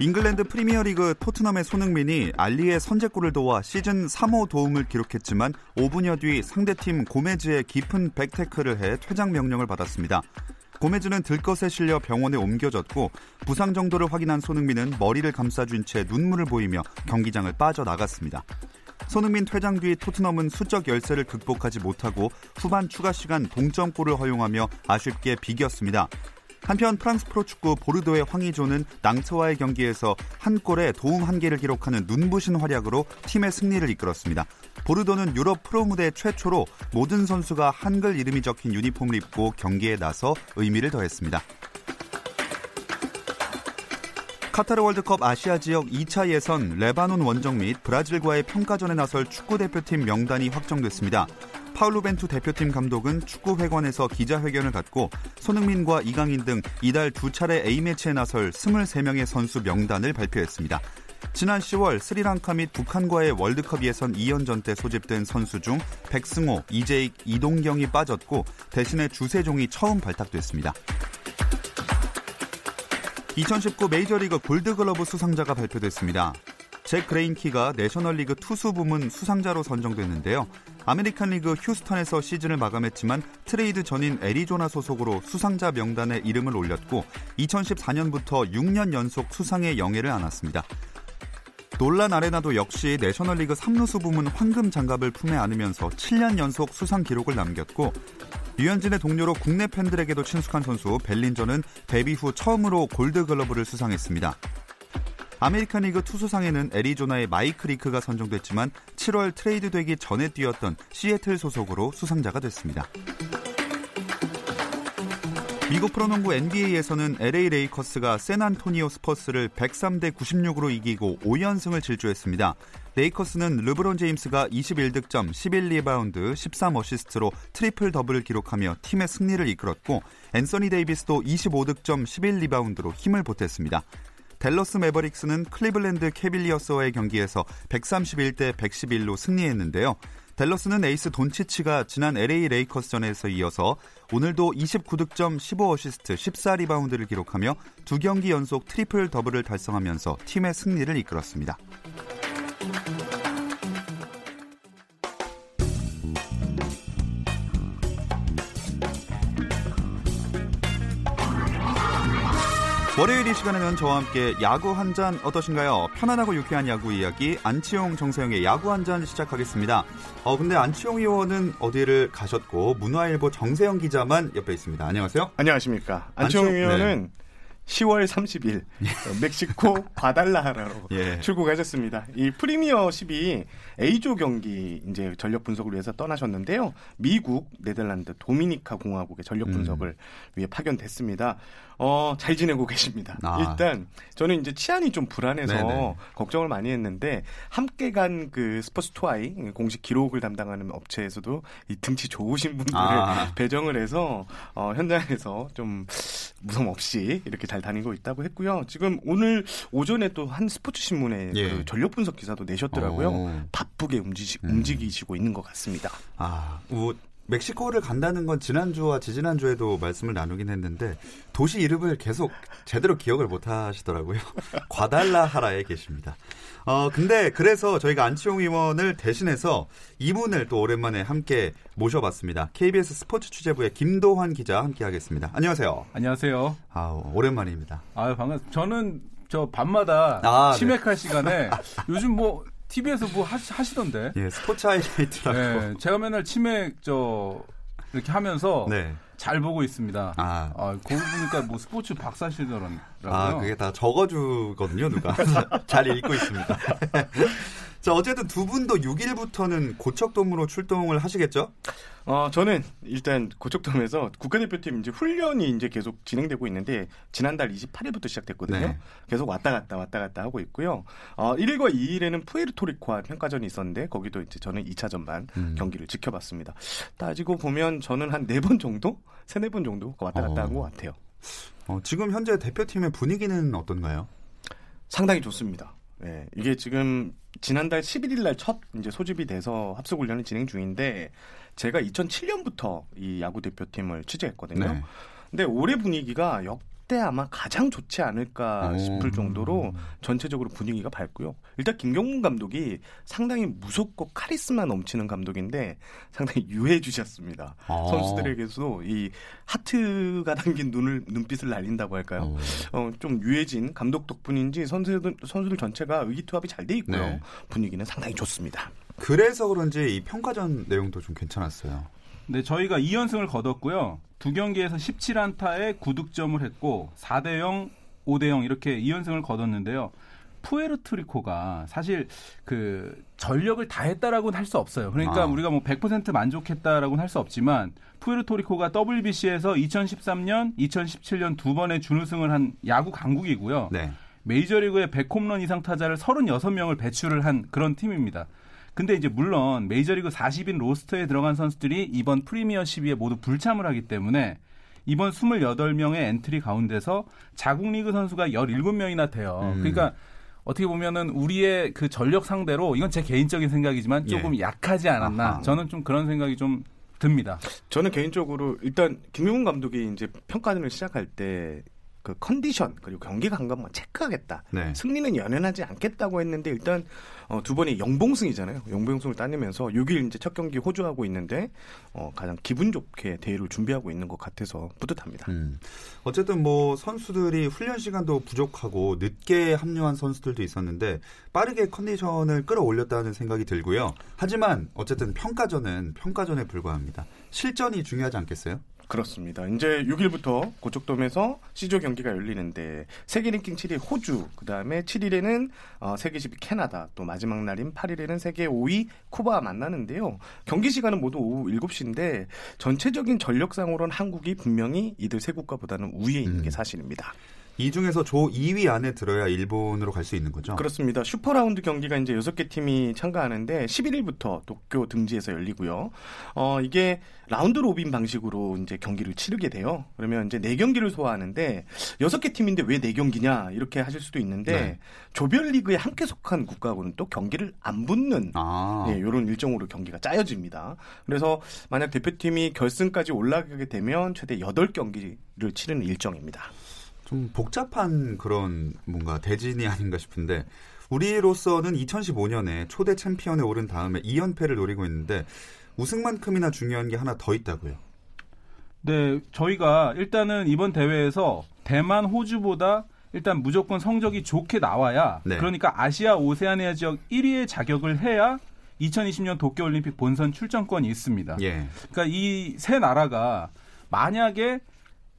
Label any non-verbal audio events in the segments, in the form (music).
잉글랜드 프리미어리그 토트넘의 손흥민이 알리의 선제골을 도와 시즌 3호 도움을 기록했지만 5분여 뒤 상대팀 고메즈의 깊은 백태클을 해 퇴장 명령을 받았습니다. 고메즈는 들것에 실려 병원에 옮겨졌고 부상 정도를 확인한 손흥민은 머리를 감싸준 채 눈물을 보이며 경기장을 빠져나갔습니다. 손흥민 퇴장 뒤 토트넘은 수적 열세를 극복하지 못하고 후반 추가 시간 동점골을 허용하며 아쉽게 비겼습니다. 한편 프랑스 프로축구 보르도의 황의조는 낭트와의 경기에서 한 골에 도움 한 개를 기록하는 눈부신 활약으로 팀의 승리를 이끌었습니다. 보르도는 유럽 프로 무대 최초로 모든 선수가 한글 이름이 적힌 유니폼을 입고 경기에 나서 의미를 더했습니다. 카타르 월드컵 아시아 지역 2차 예선 레바논 원정 및 브라질과의 평가전에 나설 축구 대표팀 명단이 확정됐습니다. 파울루 벤투 대표팀 감독은 축구 회관에서 기자회견을 갖고 손흥민과 이강인 등 이달 두 차례 A매치에 나설 23명의 선수 명단을 발표했습니다. 지난 10월 스리랑카 및 북한과의 월드컵 예선 2연전 때 소집된 선수 중 백승호, 이재익, 이동경이 빠졌고 대신에 주세종이 처음 발탁됐습니다. 2019 메이저리그 골드글러브 수상자가 발표됐습니다. 잭 그레인키가 내셔널리그 투수 부문 수상자로 선정됐는데요. 아메리칸 리그 휴스턴에서 시즌을 마감했지만 트레이드 전인 애리조나 소속으로 수상자 명단에 이름을 올렸고 2014년부터 6년 연속 수상의 영예를 안았습니다. 놀란 아레나도 역시 내셔널리그 3루수 부문 황금 장갑을 품에 안으면서 7년 연속 수상 기록을 남겼고 류현진의 동료로 국내 팬들에게도 친숙한 선수 벨린저는 데뷔 후 처음으로 골드글러브를 수상했습니다. 아메리칸 리그 투수상에는 애리조나의 마이크 리크가 선정됐지만 7월 트레이드 되기 전에 뛰었던 시애틀 소속으로 수상자가 됐습니다. 미국 프로농구 NBA에서는 LA 레이커스가 샌안토니오 스퍼스를 103대 96으로 이기고 5연승을 질주했습니다. 레이커스는 르브론 제임스가 21득점, 11리바운드, 13어시스트로 트리플 더블을 기록하며 팀의 승리를 이끌었고 앤서니 데이비스도 25득점, 11리바운드로 힘을 보탰습니다. 댈러스 매버릭스는 클리블랜드 캐빌리어스와의 경기에서 131대 111로 승리했는데요. 댈러스는 에이스 돈치치가 지난 LA 레이커스전에서 이어서 오늘도 29득점 15어시스트 14리바운드를 기록하며 두 경기 연속 트리플 더블을 달성하면서 팀의 승리를 이끌었습니다. 월요일 이 시간에는 저와 함께 야구 한 잔 어떠신가요? 편안하고 유쾌한 야구 이야기 안치용 정세영의 야구 한 잔 시작하겠습니다. 어 근데 안치용 의원은 어디를 가셨고 문화일보 정세영 기자만 옆에 있습니다. 안녕하세요. 안녕하십니까. 안치용, 안치용 의원은 네. 10월 30일 (laughs) 멕시코 과달라하라로 예. 출국 하셨습니다. 이 프리미어 10이 A조 경기 이제 전력 분석을 위해서 떠나셨는데요. 미국, 네덜란드, 도미니카 공화국의 전력 음. 분석을 음. 위해 파견됐습니다. 어, 잘 지내고 계십니다. 아. 일단 저는 이제 치안이 좀 불안해서 네네. 걱정을 많이 했는데 함께 간 그 스포츠 투아이 공식 기록을 담당하는 업체에서도 이 등치 좋으신 분들을 아. (laughs) 배정을 해서 어, 현장에서 좀 무섭 없이 이렇게 잘 다니고 있다고 했고요. 지금 오늘 오전에 또 한 스포츠 신문에 예. 그 전력 분석 기사도 내셨더라고요. 오. 바쁘게 움직이, 음. 움직이시고 있는 것 같습니다. 아, 우, 멕시코를 간다는 건 지난주와 지지난주에도 말씀을 나누긴 했는데 도시 이름을 계속 제대로 기억을 못 하시더라고요. (laughs) 과달라하라에 계십니다. 어, 근데 그래서 저희가 안치홍 의원을 대신해서 이분을 또 오랜만에 함께 모셔봤습니다. KBS 스포츠 취재부의 김도환 기자 함께 하겠습니다. 안녕하세요. 안녕하세요. 아, 오랜만입니다. 아, 반갑습니다. 저는 저 밤마다 아, 네. 치맥할 네. 시간에 (laughs) 요즘 뭐 TV에서 뭐 하시, 던데 예, 스포츠 하이라이트라고. 네, 제가 맨날 치맥 저 이렇게 하면서 네. 잘 보고 있습니다. 아, 아 거기 보니까 뭐 스포츠 박사시더라고요. 아, 그게 다 적어주거든요, 누가. (laughs) 잘 읽고 있습니다. (laughs) 자, 어쨌든 두 분도 6일부터는 고척돔으로 출동을 하시겠죠? 어, 저는 일단 고척돔에서 국가대표팀 이제 훈련이 이제 계속 진행되고 있는데 지난달 28일부터 시작됐거든요. 네. 계속 왔다 갔다 왔다 갔다 하고 있고요. 어, 1일과 2일에는 푸에르토리코와 평가전이 있었는데 거기도 이제 저는 2차 전반 음. 경기를 지켜봤습니다. 따지고 보면 저는 한 네 번 정도, 세네 번 정도 왔다 갔다 어. 한것 같아요. 어, 지금 현재 대표팀의 분위기는 어떤가요? 상당히 좋습니다. 네, 이게 지금 지난달 11일 날 첫 이제 소집이 돼서 합숙 훈련을 진행 중인데 제가 2007년부터 이 야구 대표팀을 취재했거든요. 네. 근데 올해 분위기가 역 그때 아마 가장 좋지 않을까 싶을 정도로 전체적으로 분위기가 밝고요. 일단 김경문 감독이 상당히 무섭고 카리스마 넘치는 감독인데 상당히 유해 주셨습니다. 아. 선수들에게서도 이 하트가 (laughs) 담긴 눈을 눈빛을 날린다고 할까요? 어. 어, 좀 유해진 감독 덕분인지 선수들 선수들 전체가 의기투합이 잘 돼 있고요. 네. 분위기는 상당히 좋습니다. 그래서 그런지 이 평가전 내용도 좀 괜찮았어요. 네, 저희가 2연승을 거뒀고요. 두 경기에서 17안타에 9득점을 했고 4대 0, 5대 0 이렇게 2연승을 거뒀는데요. 푸에르트리코가 사실 그 전력을 다했다라고는 할 수 없어요. 그러니까 아. 우리가 뭐 100% 만족했다라고는 할 수 없지만 푸에르토리코가 WBC에서 2013년, 2017년 두 번의 준우승을 한 야구 강국이고요. 네. 메이저리그의 100홈런 이상 타자를 36명을 배출을 한 그런 팀입니다. 근데 이제 물론 메이저리그 40인 로스터에 들어간 선수들이 이번 프리미어 12에 모두 불참을 하기 때문에 이번 28명의 엔트리 가운데서 자국 리그 선수가 17명이나 돼요. 음. 그러니까 어떻게 보면은 우리의 그 전력 상대로 이건 제 개인적인 생각이지만 조금 예. 약하지 않았나. 아하. 저는 좀 그런 생각이 좀 듭니다. 저는 개인적으로 일단 김경문 감독이 이제 평가전을 시작할 때 그 컨디션 그리고 경기 감각만 체크하겠다. 네. 승리는 연연하지 않겠다고 했는데 일단 어, 두 번이 영봉승이잖아요. 영봉승을 따내면서 6일 이제 첫 경기 호주하고 있는데 어, 가장 기분 좋게 대회를 준비하고 있는 것 같아서 뿌듯합니다. 음. 어쨌든 뭐 선수들이 훈련 시간도 부족하고 늦게 합류한 선수들도 있었는데 빠르게 컨디션을 끌어올렸다는 생각이 들고요. 하지만 어쨌든 평가전은 평가전에 불과합니다. 실전이 중요하지 않겠어요? 그렇습니다. 이제 6일부터 고척돔에서 C조 경기가 열리는데 세계 랭킹 7위 호주, 그 다음에 7일에는 어, 세계 10위 캐나다, 또 마지막 날인 8일에는 세계 5위 쿠바 만나는데요. 경기 시간은 모두 오후 7시인데 전체적인 전력상으로는 한국이 분명히 이들 세 국가보다는 우위에 있는 게 음. 사실입니다. 이 중에서 조 2위 안에 들어야 일본으로 갈 수 있는 거죠? 그렇습니다. 슈퍼라운드 경기가 이제 6개 팀이 참가하는데 11일부터 도쿄 등지에서 열리고요. 어, 이게 라운드 로빈 방식으로 이제 경기를 치르게 돼요. 그러면 이제 4경기를 소화하는데 6개 팀인데 왜 4경기냐 이렇게 하실 수도 있는데 네. 조별리그에 함께 속한 국가하고는 또 경기를 안 붙는 아. 네, 이런 일정으로 경기가 짜여집니다. 그래서 만약 대표팀이 결승까지 올라가게 되면 최대 8경기를 치르는 일정입니다. 좀 복잡한 그런 뭔가 대진이 아닌가 싶은데 우리로서는 2015년에 초대 챔피언에 오른 다음에 2연패를 노리고 있는데 우승만큼이나 중요한 게 하나 더 있다고요. 네, 저희가 일단은 이번 대회에서 대만, 호주보다 일단 무조건 성적이 좋게 나와야 네. 그러니까 아시아 오세아니아 지역 1위의 자격을 해야 2020년 도쿄 올림픽 본선 출전권이 있습니다. 예. 그러니까 이 세 나라가 만약에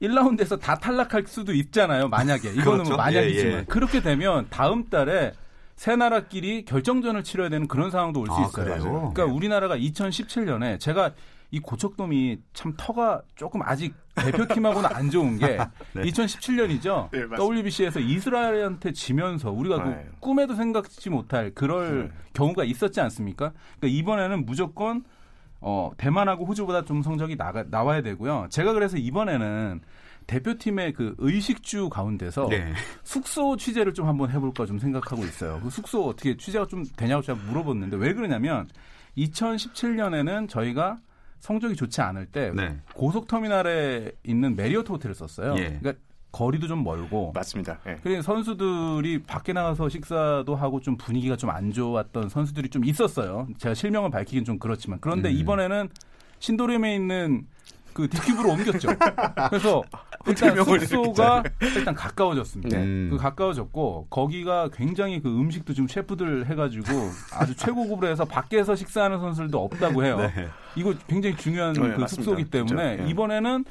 1라운드에서 다 탈락할 수도 있잖아요. 만약에 이거는 뭐 그렇죠? 뭐 만약이지만 예, 예. 그렇게 되면 다음 달에 세 나라끼리 결정전을 치러야 되는 그런 상황도 올수 아, 있어요. 그래요? 그러니까 우리나라가 2017년에 제가 이 고척돔이 참 터가 조금 아직 대표팀하고는 안 좋은 게 (laughs) 네. 2017년이죠. 네, WBC에서 이스라엘한테 지면서 우리가 그 네. 꿈에도 생각지 못할 그럴 네. 경우가 있었지 않습니까? 그러니까 이번에는 무조건 어, 대만하고 호주보다 좀 성적이 나가, 나와야 되고요. 제가 그래서 이번에는 대표팀의 그 의식주 가운데서 네. 숙소 취재를 좀 한번 해볼까 좀 생각하고 있어요. 그 숙소 어떻게 취재가 좀 되냐고 제가 물어봤는데 왜 그러냐면 2017년에는 저희가 성적이 좋지 않을 때 네. 고속터미널에 있는 메리어트 호텔을 썼어요. 예. 그러니까 거리도 좀 멀고 맞습니다. 네. 그리고 선수들이 밖에 나가서 식사도 하고 좀 분위기가 좀 안 좋았던 선수들이 좀 있었어요. 제가 실명을 밝히긴 좀 그렇지만 그런데 음. 이번에는 신도림에 있는 그 디큐브로 옮겼죠. (laughs) 그래서 일단 숙소가 일단 가까워졌습니다. 네. 그 가까워졌고 거기가 굉장히 그 음식도 좀 셰프들 해가지고 아주 최고급으로 해서 밖에서 식사하는 선수들도 없다고 해요. 네. 이거 굉장히 중요한 네, 그 숙소기 때문에 그렇죠. 이번에는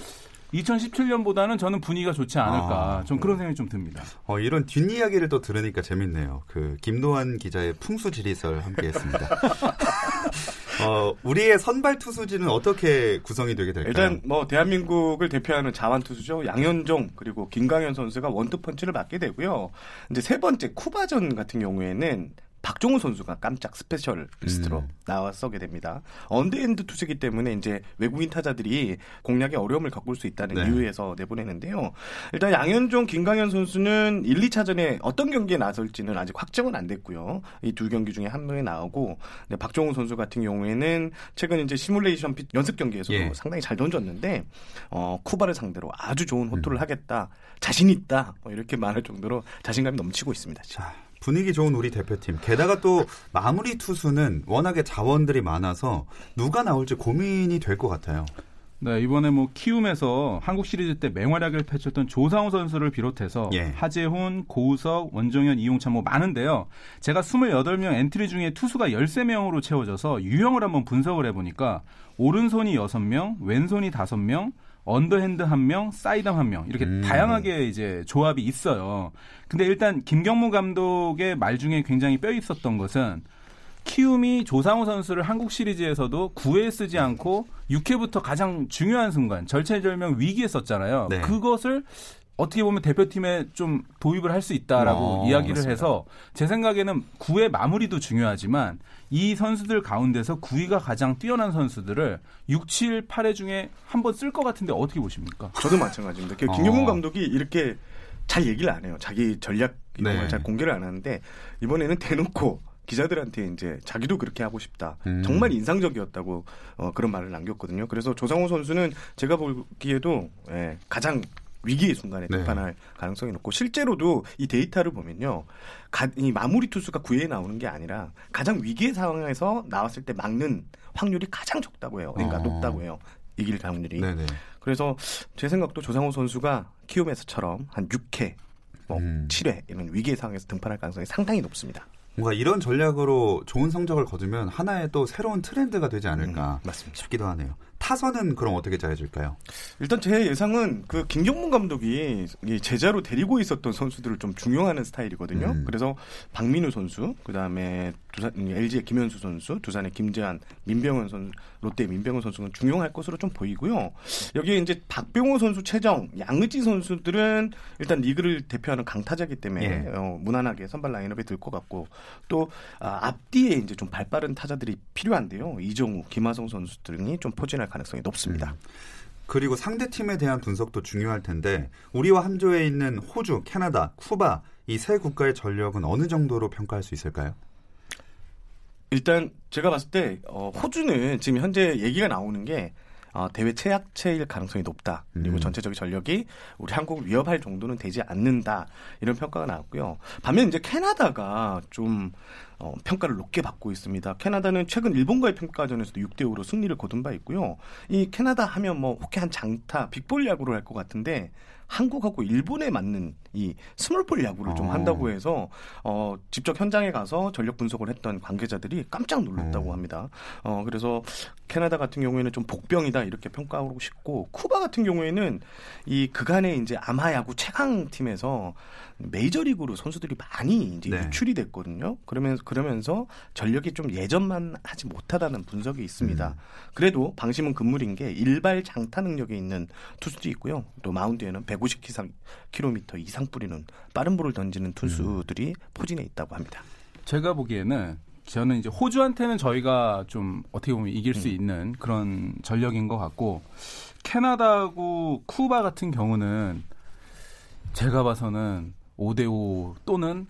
2017년보다는 저는 분위기가 좋지 않을까. 아, 좀 그런 생각이 좀 듭니다. 어, 이런 뒷이야기를 또 들으니까 재밌네요. 그 김노한 기자의 풍수 지리설 함께 했습니다. (laughs) 어, 우리의 선발 투수진은 어떻게 구성이 되게 될까요? 일단 뭐 대한민국을 대표하는 자완 투수죠. 양현종 그리고 김강현 선수가 원투 펀치를 맞게 되고요. 이제 세 번째 쿠바전 같은 경우에는 박종훈 선수가 깜짝 specialist로 음. 나와서게 됩니다. 언더핸드 투수기 때문에 이제 외국인 타자들이 공략에 어려움을 겪을 수 있다는 네. 이유에서 내보내는데요. 일단 양현종, 김광현 선수는 1, 2차전에 어떤 경기에 나설지는 아직 확정은 안 됐고요. 이 두 경기 중에 한 명이 나오고 네, 박종훈 선수 같은 경우에는 최근 이제 시뮬레이션 및 연습 경기에서도 예. 상당히 잘 던졌는데 어, 쿠바를 상대로 아주 좋은 호투를 음. 하겠다, 자신 있다 뭐 이렇게 말할 정도로 자신감이 넘치고 있습니다. 자. 분위기 좋은 우리 대표팀. 게다가 또 마무리 투수는 워낙에 자원들이 많아서 누가 나올지 고민이 될 것 같아요. 네, 이번에 뭐 키움에서 한국 시리즈 때 맹활약을 펼쳤던 조상우 선수를 비롯해서 예. 하재훈, 고우석, 원종현, 이용찬 뭐 많은데요. 제가 28명 엔트리 중에 투수가 13명으로 채워져서 유형을 한번 분석을 해 보니까 오른손이 6명, 왼손이 5명, 언더핸드 한 명, 사이드암 한 명 이렇게 음. 다양하게 이제 조합이 있어요. 근데 일단 김경문 감독의 말 중에 굉장히 뼈 있었던 것은 키움이 조상우 선수를 한국 시리즈에서도 9회 쓰지 않고 6회부터 가장 중요한 순간 절체절명 위기에 썼잖아요. 네. 그것을 어떻게 보면 대표팀에 좀 도입을 할 수 있다라고 어, 이야기를 맞습니다. 해서 제 생각에는 9회 마무리도 중요하지만 이 선수들 가운데서 구위가 가장 뛰어난 선수들을 6, 7, 8회 중에 한 번 쓸 것 같은데 어떻게 보십니까? 저도 마찬가지입니다. 그 김용훈 어. 감독이 이렇게 잘 얘기를 안 해요. 자기 전략 이런 네. 걸잘 공개를 안 하는데 이번에는 대놓고 기자들한테 이제 자기도 그렇게 하고 싶다. 음. 정말 인상적이었다고 어, 그런 말을 남겼거든요. 그래서 조상우 선수는 제가 보기에도 예, 가장 위기의 순간에 네. 등판할 네. 가능성이 높고 실제로도 이 데이터를 보면요. 가, 이 마무리 투수가 9회에 나오는 게 아니라 가장 위기의 상황에서 나왔을 때 막는 확률이 가장 적다고 해요. 그러니까 어. 높다고 해요. 이길 확률이. 네네. 그래서 제 생각도 조상호 선수가 키움에서처럼 한 6회, 뭐 음. 7회 이런 위기의 상황에서 등판할 가능성이 상당히 높습니다. 뭔가 이런 전략으로 좋은 성적을 거두면 하나의 또 새로운 트렌드가 되지 않을까 음, 싶기도 하네요. 타선은 그럼 어떻게 잘해줄까요? 일단 제 예상은 그 김경문 감독이 제자로 데리고 있었던 선수들을 좀 중용하는 스타일이거든요. 음. 그래서 박민우 선수, 그 다음에 두산, LG의 김현수 선수, 두산의 김재한, 민병헌 선수, 롯데 민병헌 선수는 중용할 것으로 좀 보이고요. 여기에 이제 박병호 선수, 최정, 양의지 선수들은 일단 리그를 대표하는 강타자기 때문에 예. 어, 무난하게 선발 라인업에 들 것 같고 또 아, 앞뒤에 이제 좀 발빠른 타자들이 필요한데요. 이정우, 김하성 선수 들이 좀 포진할 가능성이 높습니다. 음. 그리고 상대 팀에 대한 분석도 중요할 텐데 우리와 함조에 있는 호주, 캐나다, 쿠바 이 세 국가의 전력은 어느 정도로 평가할 수 있을까요? 일단 제가 봤을 때 어, 호주는 지금 현재 얘기가 나오는 게 어, 대회 최약체일 가능성이 높다. 그리고 음. 전체적인 전력이 우리 한국을 위협할 정도는 되지 않는다. 이런 평가가 나왔고요. 반면 이제 캐나다가 좀 어, 평가를 높게 받고 있습니다. 캐나다는 최근 일본과의 평가전에서도 6대 5로 승리를 거둔 바 있고요. 이 캐나다 하면 뭐 혹해 한 장타, 빅볼 야구를 할것 같은데 한국하고 일본에 맞는 이 스몰볼 야구를 좀 어. 한다고 해서 어 직접 현장에 가서 전력 분석을 했던 관계자들이 깜짝 놀랐다고 어. 합니다. 어 그래서 캐나다 같은 경우에는 좀 복병이다 이렇게 평가하고 싶고 쿠바 같은 경우에는 이 그간의 이제 아마 야구 최강 팀에서 메이저리그로 선수들이 많이 이제 네. 유출이 됐거든요. 그러면서 그러면서 전력이 좀 예전만 하지 못하다는 분석이 있습니다. 음. 그래도 방심은 금물인 게 일발 장타 능력이 있는 투수도 있고요. 또 마운드에는 150km 이상 뿌리는 빠른 볼을 던지는 투수들이 음. 포진해 있다고 합니다. 제가 보기에는 저는 이제 호주한테는 저희가 좀 어떻게 보면 이길 수 음. 있는 그런 전력인 것 같고 캐나다하고 쿠바 같은 경우는 제가 봐서는 5대5 또는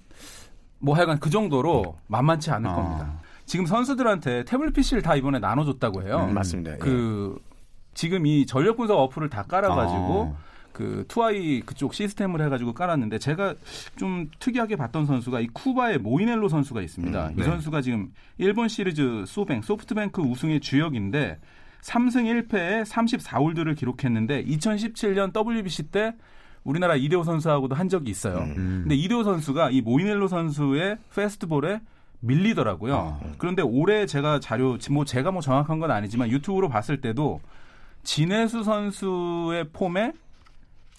뭐 하여간 그 정도로 만만치 않을 어. 겁니다. 지금 선수들한테 태블릿 PC를 다 이번에 나눠줬다고 해요. 음, 맞습니다. 그 예. 지금 이 전력 분석 어플을 다 깔아가지고 어. 그 투아이 그쪽 시스템을 해가지고 깔았는데 제가 좀 특이하게 봤던 선수가 이 쿠바의 모이넬로 선수가 있습니다. 음, 네. 이 선수가 지금 일본 시리즈 소뱅 소프트뱅크 우승의 주역인데 3승 1패에 34홀드를 기록했는데 2017년 WBC 때 우리나라 이대호 선수하고도 한 적이 있어요. 음. 근데 이대호 선수가 이 모이넬로 선수의 페스트볼에 밀리더라고요. 아. 그런데 올해 제가 자료 뭐 제가 뭐 정확한 건 아니지만 유튜브로 봤을 때도 진해수 선수의 폼에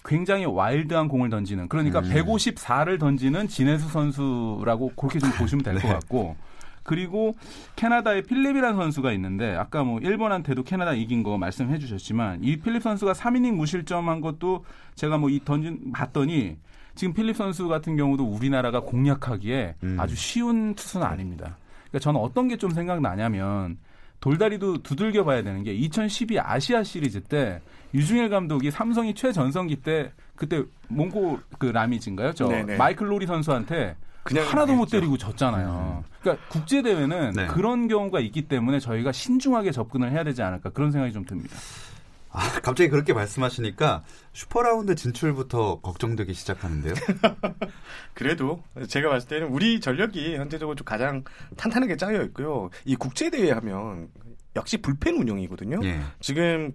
굉장히 와일드한 공을 던지는 그러니까 음. 154를 던지는 진해수 선수라고 그렇게 좀 (laughs) 보시면 될것 네. 같고 그리고 캐나다의 필립이라는 선수가 있는데 아까 뭐 일본한테도 캐나다 이긴 거 말씀해 주셨지만 이 필립 선수가 3이닝 무실점한 것도 제가 뭐 이 던진 봤더니 지금 필립 선수 같은 경우도 우리나라가 공략하기에 음. 아주 쉬운 투수는 아닙니다. 그러니까 저는 어떤 게 좀 생각나냐면 돌다리도 두들겨 봐야 되는 게 2012 아시아 시리즈 때 류중일 감독이 삼성이 최전성기 때 그때 몽고 그 라미고인가요? 저 네네. 마이클 로리 선수한테 하나도 못 때리고 졌잖아요. 음. 그러니까 국제 대회는 네. 그런 경우가 있기 때문에 저희가 신중하게 접근을 해야 되지 않을까 그런 생각이 좀 듭니다. 아, 갑자기 그렇게 말씀하시니까 슈퍼라운드 진출부터 걱정되기 시작하는데요. (laughs) 그래도 제가 봤을 때는 우리 전력이 현재적으로 좀 가장 탄탄하게 짜여 있고요. 이 국제 대회 하면 역시 불펜 운영이거든요. 예. 지금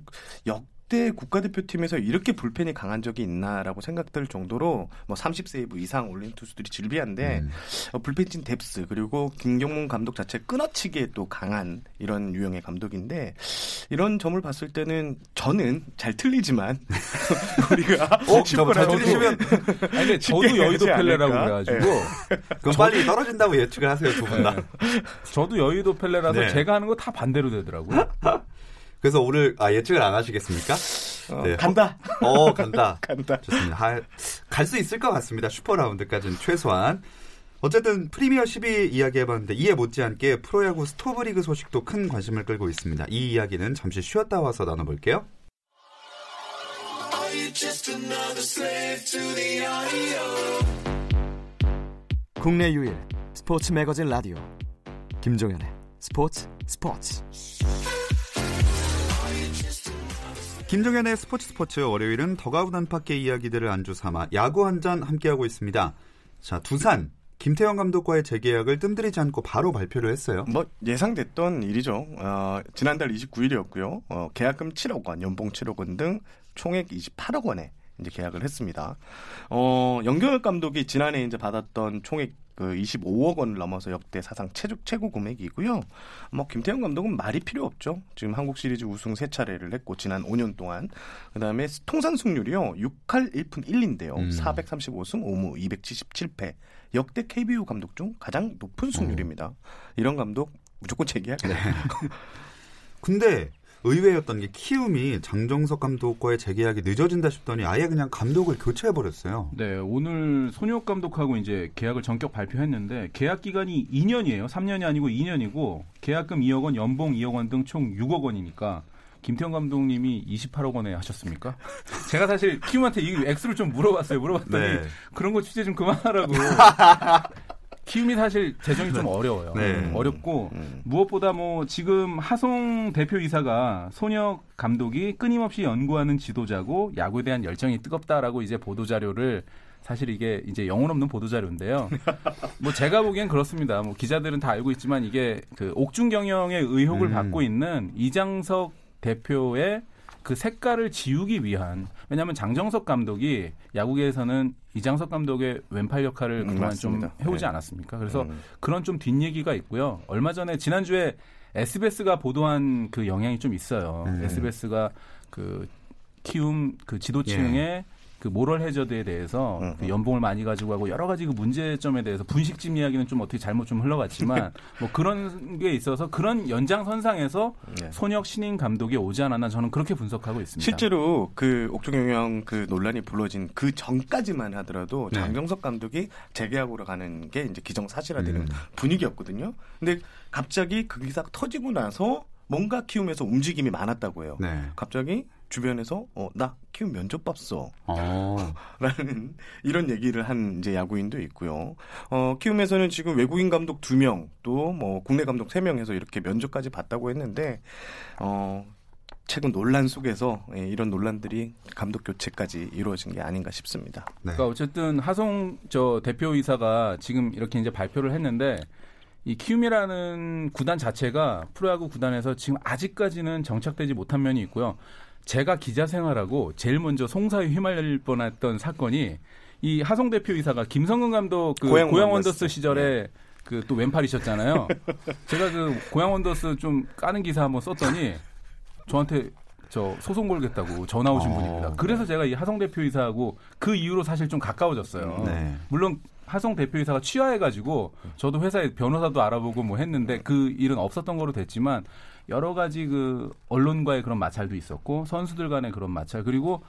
역 역대 국가대표팀에서 이렇게 불펜이 강한 적이 있나라고 생각될 정도로 뭐 30세이브 이상 올린 투수들이 질비한데 음. 어, 불펜진 뎁스 그리고 김경문 감독 자체 끊어치기에 또 강한 이런 유형의 감독인데 이런 점을 봤을 때는 저는 잘 틀리지만 (laughs) 우리가 어, (laughs) 잘 틀리시면 아니 근데 저도 여의도 펠레라고 그래가지고 네. 그럼 빨리 떨어진다고 예측을 하세요 두 분 다. 네. 저도 여의도 펠레라서 네. 제가 하는 거 다 반대로 되더라고요. (laughs) 그래서 오늘 아, 예측을 안 하시겠습니까? 어, 네. 간다. 어, 간다. (laughs) 간다. 좋습니다. 갈 수 있을 것 같습니다. 슈퍼 라운드까지는 최소한. 어쨌든 프리미어 12 이야기해봤는데 이에 못지않게 프로야구 스토브리그 소식도 큰 관심을 끌고 있습니다. 이 이야기는 잠시 쉬었다 와서 나눠볼게요. 국내 유일 스포츠 매거진 라디오 김종현의 스포츠 스포츠 김종현의 스포츠 스포츠 월요일은 더가우 단팎의 이야기들을 안주 삼아 야구 한 잔 함께하고 있습니다. 자, 두산 김태형 감독과의 재계약을 뜸들이지 않고 바로 발표를 했어요. 뭐 예상됐던 일이죠. 어, 지난달 29일이었고요. 어, 계약금 7억 원, 연봉 7억 원 등 총액 28억 원에 이제 계약을 했습니다. 어, 영경혁 감독이 지난해 이제 받았던 총액 그 25억 원을 넘어서 역대 사상 최고, 최고 금액이고요. 뭐 김태형 감독은 말이 필요 없죠. 지금 한국 시리즈 우승 세 차례를 했고 지난 5년 동안 그다음에 통산 승률이요. 6할 1푼 1리인데요. 음. 435승 5무 277패. 역대 KBO 감독 중 가장 높은 승률입니다. 음. 이런 감독 무조건 재기할 네. 근데 의외였던 게 키움이 장정석 감독과의 재계약이 늦어진다 싶더니 아예 그냥 감독을 교체해 버렸어요. 네, 오늘 손혁 감독하고 이제 계약을 전격 발표했는데 계약 기간이 2년이에요. 3년이 아니고 2년이고 계약금 2억 원, 연봉 2억 원 등 총 6억 원이니까 김태형 감독님이 28억 원에 하셨습니까? (laughs) 제가 사실 키움한테 이 액수를 좀 물어봤어요. 물어봤더니 네. 그런 거 취재 좀 그만하라고. (laughs) 키움이 사실 재정이 좀 네. 어려워요. 네. 어렵고 음. 무엇보다 뭐 지금 하송 대표이사가 손혁 감독이 끊임없이 연구하는 지도자고 야구에 대한 열정이 뜨겁다라고 이제 보도 자료를 사실 이게 이제 영혼 없는 보도 자료인데요. (laughs) 뭐 제가 보기엔 그렇습니다. 뭐 기자들은 다 알고 있지만 이게 그 옥중 경영의 의혹을 음. 받고 있는 이장석 대표의 그 색깔을 지우기 위한 왜냐하면 장정석 감독이 야구계에서는 이장석 감독의 왼팔 역할을 음, 그동안 맞습니다. 좀 해오지 네. 않았습니까? 그래서 음. 그런 좀 뒷얘기가 있고요. 얼마 전에 지난주에 SBS가 보도한 그 영향이 좀 있어요. 음. SBS가 그 키움 그 지도층의 예. 그 모럴 해저드에 대해서 음, 그 음. 연봉을 많이 가지고 하고 여러 가지 그 문제점에 대해서 분식집 이야기는 좀 어떻게 잘못 좀 흘러갔지만 (laughs) 뭐 그런 게 있어서 그런 연장선상에서 네. 손혁 신인 감독이 오지 않았나 저는 그렇게 분석하고 있습니다. 실제로 그 옥중영형 그 논란이 불러진 그 전까지만 하더라도 네. 장정석 감독이 재계약으로 가는 게 이제 기정사실화되는 음. 분위기였거든요. 근데 갑자기 그 기사가 터지고 나서 뭔가 키움에서 움직임이 많았다고 해요. 네. 갑자기 주변에서 어 나 키움 면접 봤어. 어. (laughs) 라는 이런 얘기를 한 이제 야구인도 있고요. 어 키움에서는 지금 외국인 감독 두 명, 또 뭐 국내 감독 세 명 해서 이렇게 면접까지 봤다고 했는데 어 최근 논란 속에서 예, 이런 논란들이 감독 교체까지 이루어진 게 아닌가 싶습니다. 네. 그러니까 어쨌든 하성 저 대표이사가 지금 이렇게 이제 발표를 했는데 이 키움이라는 구단 자체가 프로야구 구단에서 지금 아직까지는 정착되지 못한 면이 있고요. 제가 기자 생활하고 제일 먼저 송사에 휘말릴 뻔했던 사건이 이 하성 대표 이사가 김성근 감독 그 고양, 고양 원더스 시절에 네. 그또 왼팔이셨잖아요. (laughs) 제가 그 고양 원더스 좀 까는 기사 한번 썼더니 저한테 저 소송 걸겠다고 전화 오신 어, 분입니다. 그래서 제가 이 하성 대표이사하고 그 이후로 사실 좀 가까워졌어요. 네. 물론 하성 대표이사가 취하해가지고 저도 회사에 변호사도 알아보고 뭐 했는데 그 일은 없었던 거로 됐지만 여러 가지 그 언론과의 그런 마찰도 있었고 선수들 간의 그런 마찰 그리고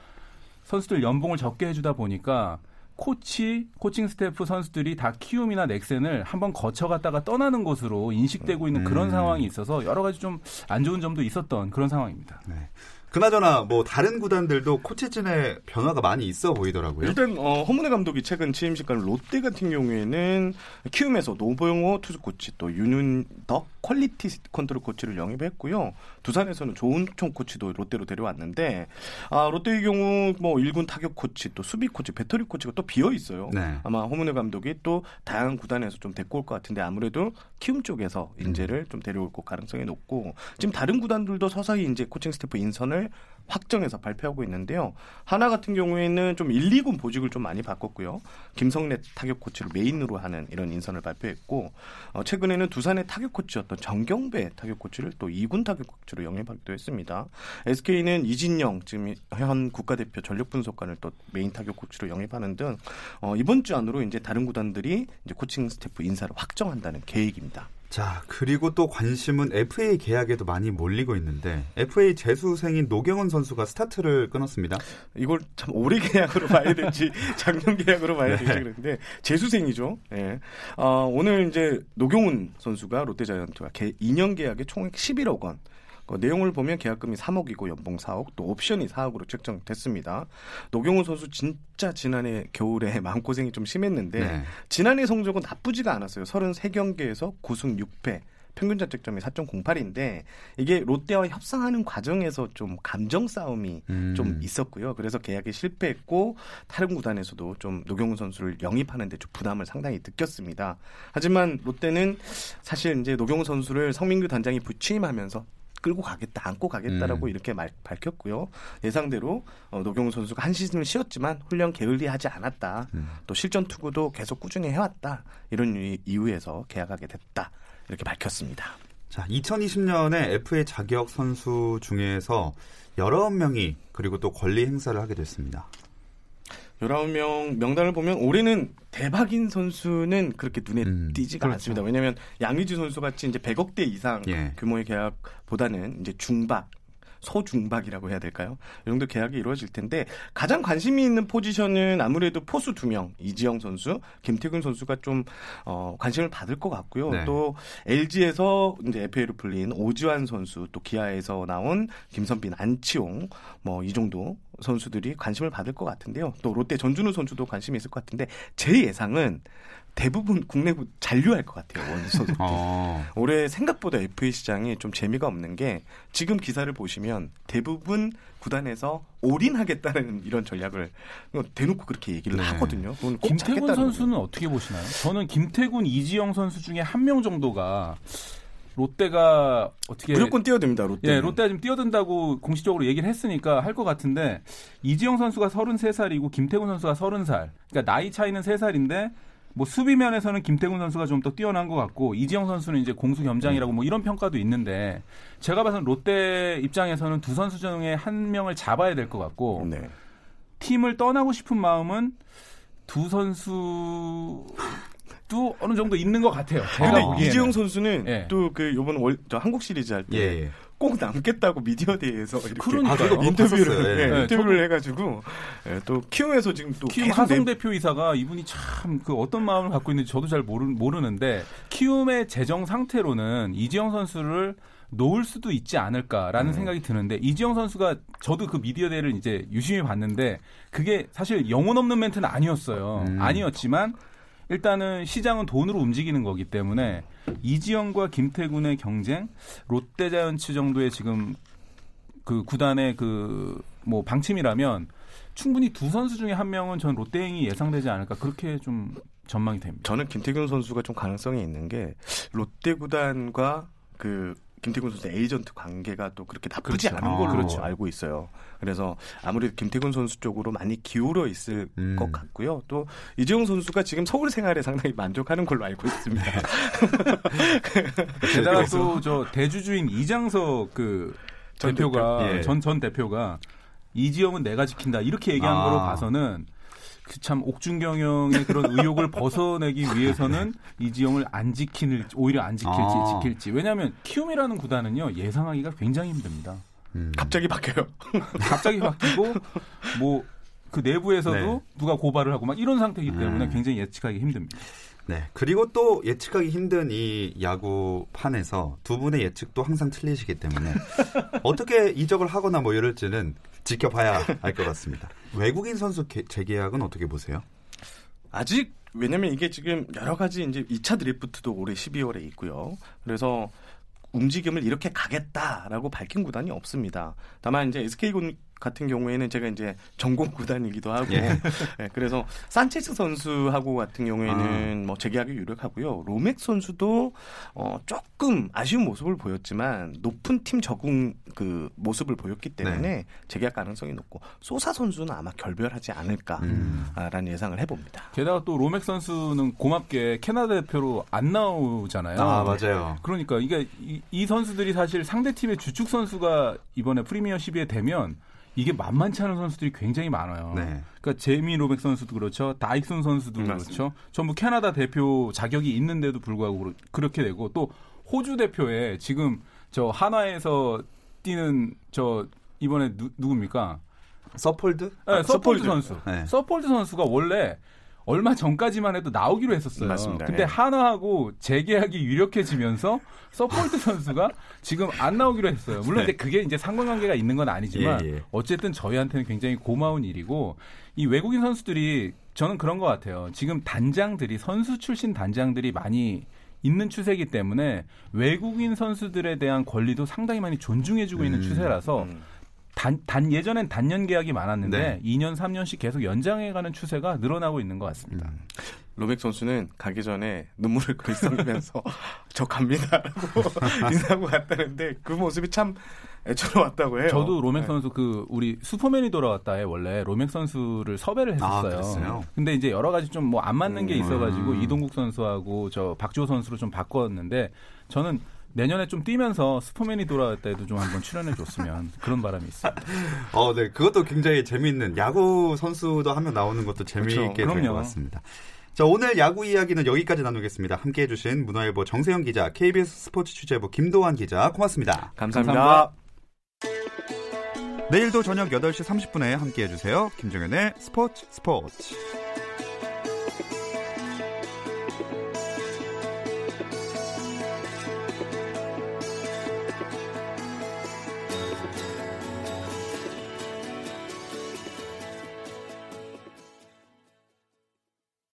선수들 연봉을 적게 해주다 보니까 코치, 코칭 스태프 선수들이 다 키움이나 넥센을 한번 거쳐갔다가 떠나는 것으로 인식되고 있는 그런 음. 상황이 있어서 여러 가지 좀 안 좋은 점도 있었던 그런 상황입니다. 네. 그나저나 뭐 다른 구단들도 코치진의 변화가 많이 있어 보이더라고요. 일단 어, 허문회 감독이 최근 취임한 롯데 같은 경우에는 키움에서 노병오 투수 코치 또 윤윤덕 quality control 코치를 영입했고요. 두산에서는 조은총 코치도 롯데로 데려왔는데 아, 롯데의 경우 뭐 1군 타격 코치 또 수비 코치 배터리 코치가 또 비어 있어요. 네. 아마 허문회 감독이 또 다양한 구단에서 좀 데리고 올 것 같은데 아무래도 키움 쪽에서 인재를 음. 좀 데려올 가능성이 높고 지금 다른 구단들도 서서히 이제 코칭 스태프 인선을 확정해서 발표하고 있는데요. 한화 같은 경우에는 좀 1, 2군 보직을 좀 많이 바꿨고요. 김성래 타격 코치를 메인으로 하는 이런 인선을 발표했고 어, 최근에는 두산의 타격 코치였던 정경배 타격 코치를 또 2군 타격 코치로 영입하기도 했습니다. SK는 이진영 지금 현 국가대표 전력 분석관을 또 메인 타격 코치로 영입하는 등 어, 이번 주 안으로 이제 다른 구단들이 이제 코칭 스태프 인사를 확정한다는 계획입니다. 자, 그리고 또 관심은 FA 계약에도 많이 몰리고 있는데 FA 재수생인 노경은 선수가 스타트를 끊었습니다. 이걸 참 오래 계약으로 봐야 될지 (laughs) 작년 계약으로 봐야 될지 네. 그런데 재수생이죠. 네. 어, 오늘 이제 노경훈 선수가 롯데자이언트와 2년 계약에 총액 11억 원 그 내용을 보면 계약금이 3억이고 연봉 4억 또 옵션이 4억으로 책정됐습니다. 노경훈 선수 진짜 지난해 겨울에 (laughs) 마음고생이 좀 심했는데 네. 지난해 성적은 나쁘지가 않았어요. 33경기에서 9승 6패 평균 자책점이 4.08인데 이게 롯데와 협상하는 과정에서 좀 감정 싸움이 음. 좀 있었고요. 그래서 계약에 실패했고 다른 구단에서도 좀 노경훈 선수를 영입하는데 좀 부담을 상당히 느꼈습니다. 하지만 롯데는 사실 이제 노경훈 선수를 성민규 단장이 부취임하면서 끌고 가겠다, 안고 가겠다라고 음. 이렇게 말, 밝혔고요. 예상대로 어, 노경훈 선수가 한 시즌을 쉬었지만 훈련 게을리하지 않았다. 음. 또 실전 투구도 계속 꾸준히 해왔다. 이런 이유에서 계약하게 됐다. 이렇게 밝혔습니다. 자, 2020년에 FA 자격 선수 중에서 여러 명이 그리고 또 권리 행사를 하게 됐습니다. 19명 명단을 보면 올해는 대박인 선수는 그렇게 눈에 음, 띄지가 그렇죠. 않습니다. 왜냐하면 양의주 선수 같이 이제 100억대 이상 예. 규모의 계약보다는 이제 중박 소중박이라고 해야 될까요? 이 정도 계약이 이루어질 텐데 가장 관심이 있는 포지션은 아무래도 포수 두 명, 이지영 선수, 김태균 선수가 좀 어, 관심을 받을 것 같고요. 네. 또 LG에서 이제 FA로 불린 오지환 선수, 또 기아에서 나온 김선빈, 안치홍 뭐 이 정도 선수들이 관심을 받을 것 같은데요. 또 롯데 전준우 선수도 관심이 있을 것 같은데 제 예상은 대부분 국내부 잔류할 것 같아요 원소들. 어. 올해 생각보다 FA 시장이 좀 재미가 없는 게 지금 기사를 보시면 대부분 구단에서 올인하겠다는 이런 전략을 대놓고 그렇게 얘기를 네. 하거든요. 김태군 선수는 거예요. 어떻게 보시나요? 저는 김태군, 이지영 선수 중에 한 명 정도가 롯데가 어떻게 무조건 뛰어듭니다. 롯데. 예, 롯데가 지금 뛰어든다고 공식적으로 얘기를 했으니까 할 것 같은데 이지영 선수가 33살이고 김태군 선수가 30살. 그러니까 나이 차이는 3살인데 뭐 수비 면에서는 김태군 선수가 좀 더 뛰어난 것 같고 이지영 선수는 이제 공수 겸장이라고 뭐 이런 평가도 있는데 제가 봐서는 롯데 입장에서는 두 선수 중에 한 명을 잡아야 될 것 같고 네. 팀을 떠나고 싶은 마음은 두 선수 도 어느 정도 있는 것 같아요. 근데 이지영 선수는 예. 또그 요번 월 한국 시리즈 할때 예, 예. 꼭 남겠다고 미디어데이에서 이렇게 그러니까요. 아, 인터뷰를 네. 네, 인터뷰를 해가지고 네, 또 키움에서 지금 또 키움 하성 내... 대표이사가 이분이 참 그 어떤 마음을 갖고 있는지 저도 잘 모르, 모르는데 키움의 재정 상태로는 이지영 선수를 놓을 수도 있지 않을까라는 음. 생각이 드는데 이지영 선수가 저도 그 미디어데이를 이제 유심히 봤는데 그게 사실 영혼 없는 멘트는 아니었어요. 음. 아니었지만 일단은 시장은 돈으로 움직이는 거기 때문에 이지영과 김태군의 경쟁, 롯데자이언츠 정도의 지금 그 구단의 그 뭐 방침이라면 충분히 두 선수 중에 한 명은 전 롯데행이 예상되지 않을까 그렇게 좀 전망이 됩니다. 저는 김태균 선수가 좀 가능성이 있는 게 롯데 구단과 그 김태균 선수 에이전트 관계가 또 그렇게 나쁘지 그렇죠. 않은 걸로 아, 그렇죠. 알고 있어요. 그래서 아무래도 김태균 선수 쪽으로 많이 기울어 있을 음. 것 같고요. 또 이재용 선수가 지금 서울 생활에 상당히 만족하는 걸로 알고 있습니다. (laughs) 게다가 또 저 대주주인 이장석 그 대표가 예. 전전 대표가 이지영은 내가 지킨다 이렇게 얘기한 아. 거로 봐서는 그 참 옥중경영의 그런 의혹을 (laughs) 벗어내기 위해서는 이지영을 안 지키는 오히려 안 지킬지 아. 지킬지 왜냐하면 키움이라는 구단은요 예상하기가 굉장히 힘듭니다. 음. 갑자기 바뀌어요. (laughs) 갑자기 바뀌고 뭐 그 내부에서도 네. 누가 고발을 하고 막 이런 상태이기 때문에 음. 굉장히 예측하기 힘듭니다. 네. 그리고 또 예측하기 힘든 이 야구판에서 두 분의 예측도 항상 틀리시기 때문에 (laughs) 어떻게 이적을 하거나 뭐 이럴지는 지켜봐야 할것 같습니다. 외국인 선수 재계약은 어떻게 보세요? 아직 왜냐면 이게 지금 여러 가지 이제 2차 드리프트도 올해 12월에 있고요. 그래서 움직임을 이렇게 가겠다라고 밝힌 구단이 없습니다. 다만 이제 SK 같은 경우에는 제가 이제 전공 구단이기도 하고 예. 네, (laughs) 그래서 산체스 선수하고 같은 경우에는 아. 뭐 재계약이 유력하고요. 로맥 선수도 어 조금 아쉬운 모습을 보였지만 높은 팀 적응 그 모습을 보였기 때문에 네. 재계약 가능성이 높고 소사 선수는 아마 결별하지 않을까라는 음. 예상을 해봅니다. 게다가 또 로맥 선수는 고맙게 캐나다 대표로 안 나오잖아요. 아 맞아요. 그러니까 이게 이, 이 선수들이 사실 상대 팀의 주축 선수가 이번에 프리미어 12에 되면 이게 만만치 않은 선수들이 굉장히 많아요. 네. 그러니까 제미 로백 선수도 그렇죠. 다익슨 선수도 음, 그렇죠. 맞습니다. 전부 캐나다 대표 자격이 있는데도 불구하고 그렇게 되고 또 호주 대표에 지금 저 하나에서 뛰는 저 이번에 누, 누굽니까? 서폴드? 네, 아, 서폴드, 서폴드 선수. 네. 서폴드 선수가 원래 얼마 전까지만 해도 나오기로 했었어요. 맞습니다. 근데 예. 한화하고 재계약이 유력해지면서 서폴드 선수가 지금 안 나오기로 했어요. 물론 네. 그게 이제 상관관계가 있는 건 아니지만 예, 예. 어쨌든 저희한테는 굉장히 고마운 일이고 이 외국인 선수들이 저는 그런 것 같아요. 지금 단장들이 선수 출신 단장들이 많이 있는 추세이기 때문에 외국인 선수들에 대한 권리도 상당히 많이 존중해주고 있는 음, 추세라서 음. 단, 단 예전엔 단년 계약이 많았는데 네. 2년 3년씩 계속 연장해가는 추세가 늘어나고 있는 것 같습니다. 음. 로백 선수는 가기 전에 눈물을 글썽이면서 (laughs) 저 갑니다라고 (laughs) 인사하고 갔다는데 그 모습이 참 애처로웠다고 해요. 저도 로맥 네. 선수 그 우리 슈퍼맨이 돌아왔다에 원래 로맥 선수를 섭외를 아, 했었어요. 아, 근데 이제 여러 가지 좀 뭐 안 맞는 게 음. 있어가지고 음. 이동국 선수하고 저 박주호 선수로 좀 바꿨는데 저는 내년에 좀 뛰면서 슈퍼맨이 돌아올 때도 좀 한번 출연해 줬으면 그런 바람이 있습니다. (laughs) 어, 네. 그것도 굉장히 재미있는 야구 선수도 한 명 나오는 것도 재미있게 그렇죠. 될것 같습니다. 자, 오늘 야구 이야기는 여기까지 나누겠습니다. 함께 해주신 문화일보 정세영 기자, KBS 스포츠 취재부 김도환 기자, 고맙습니다. 감사합니다. 감사합니다. 내일도 저녁 8시 30분에 함께 해주세요. 김정현의 스포츠 스포츠.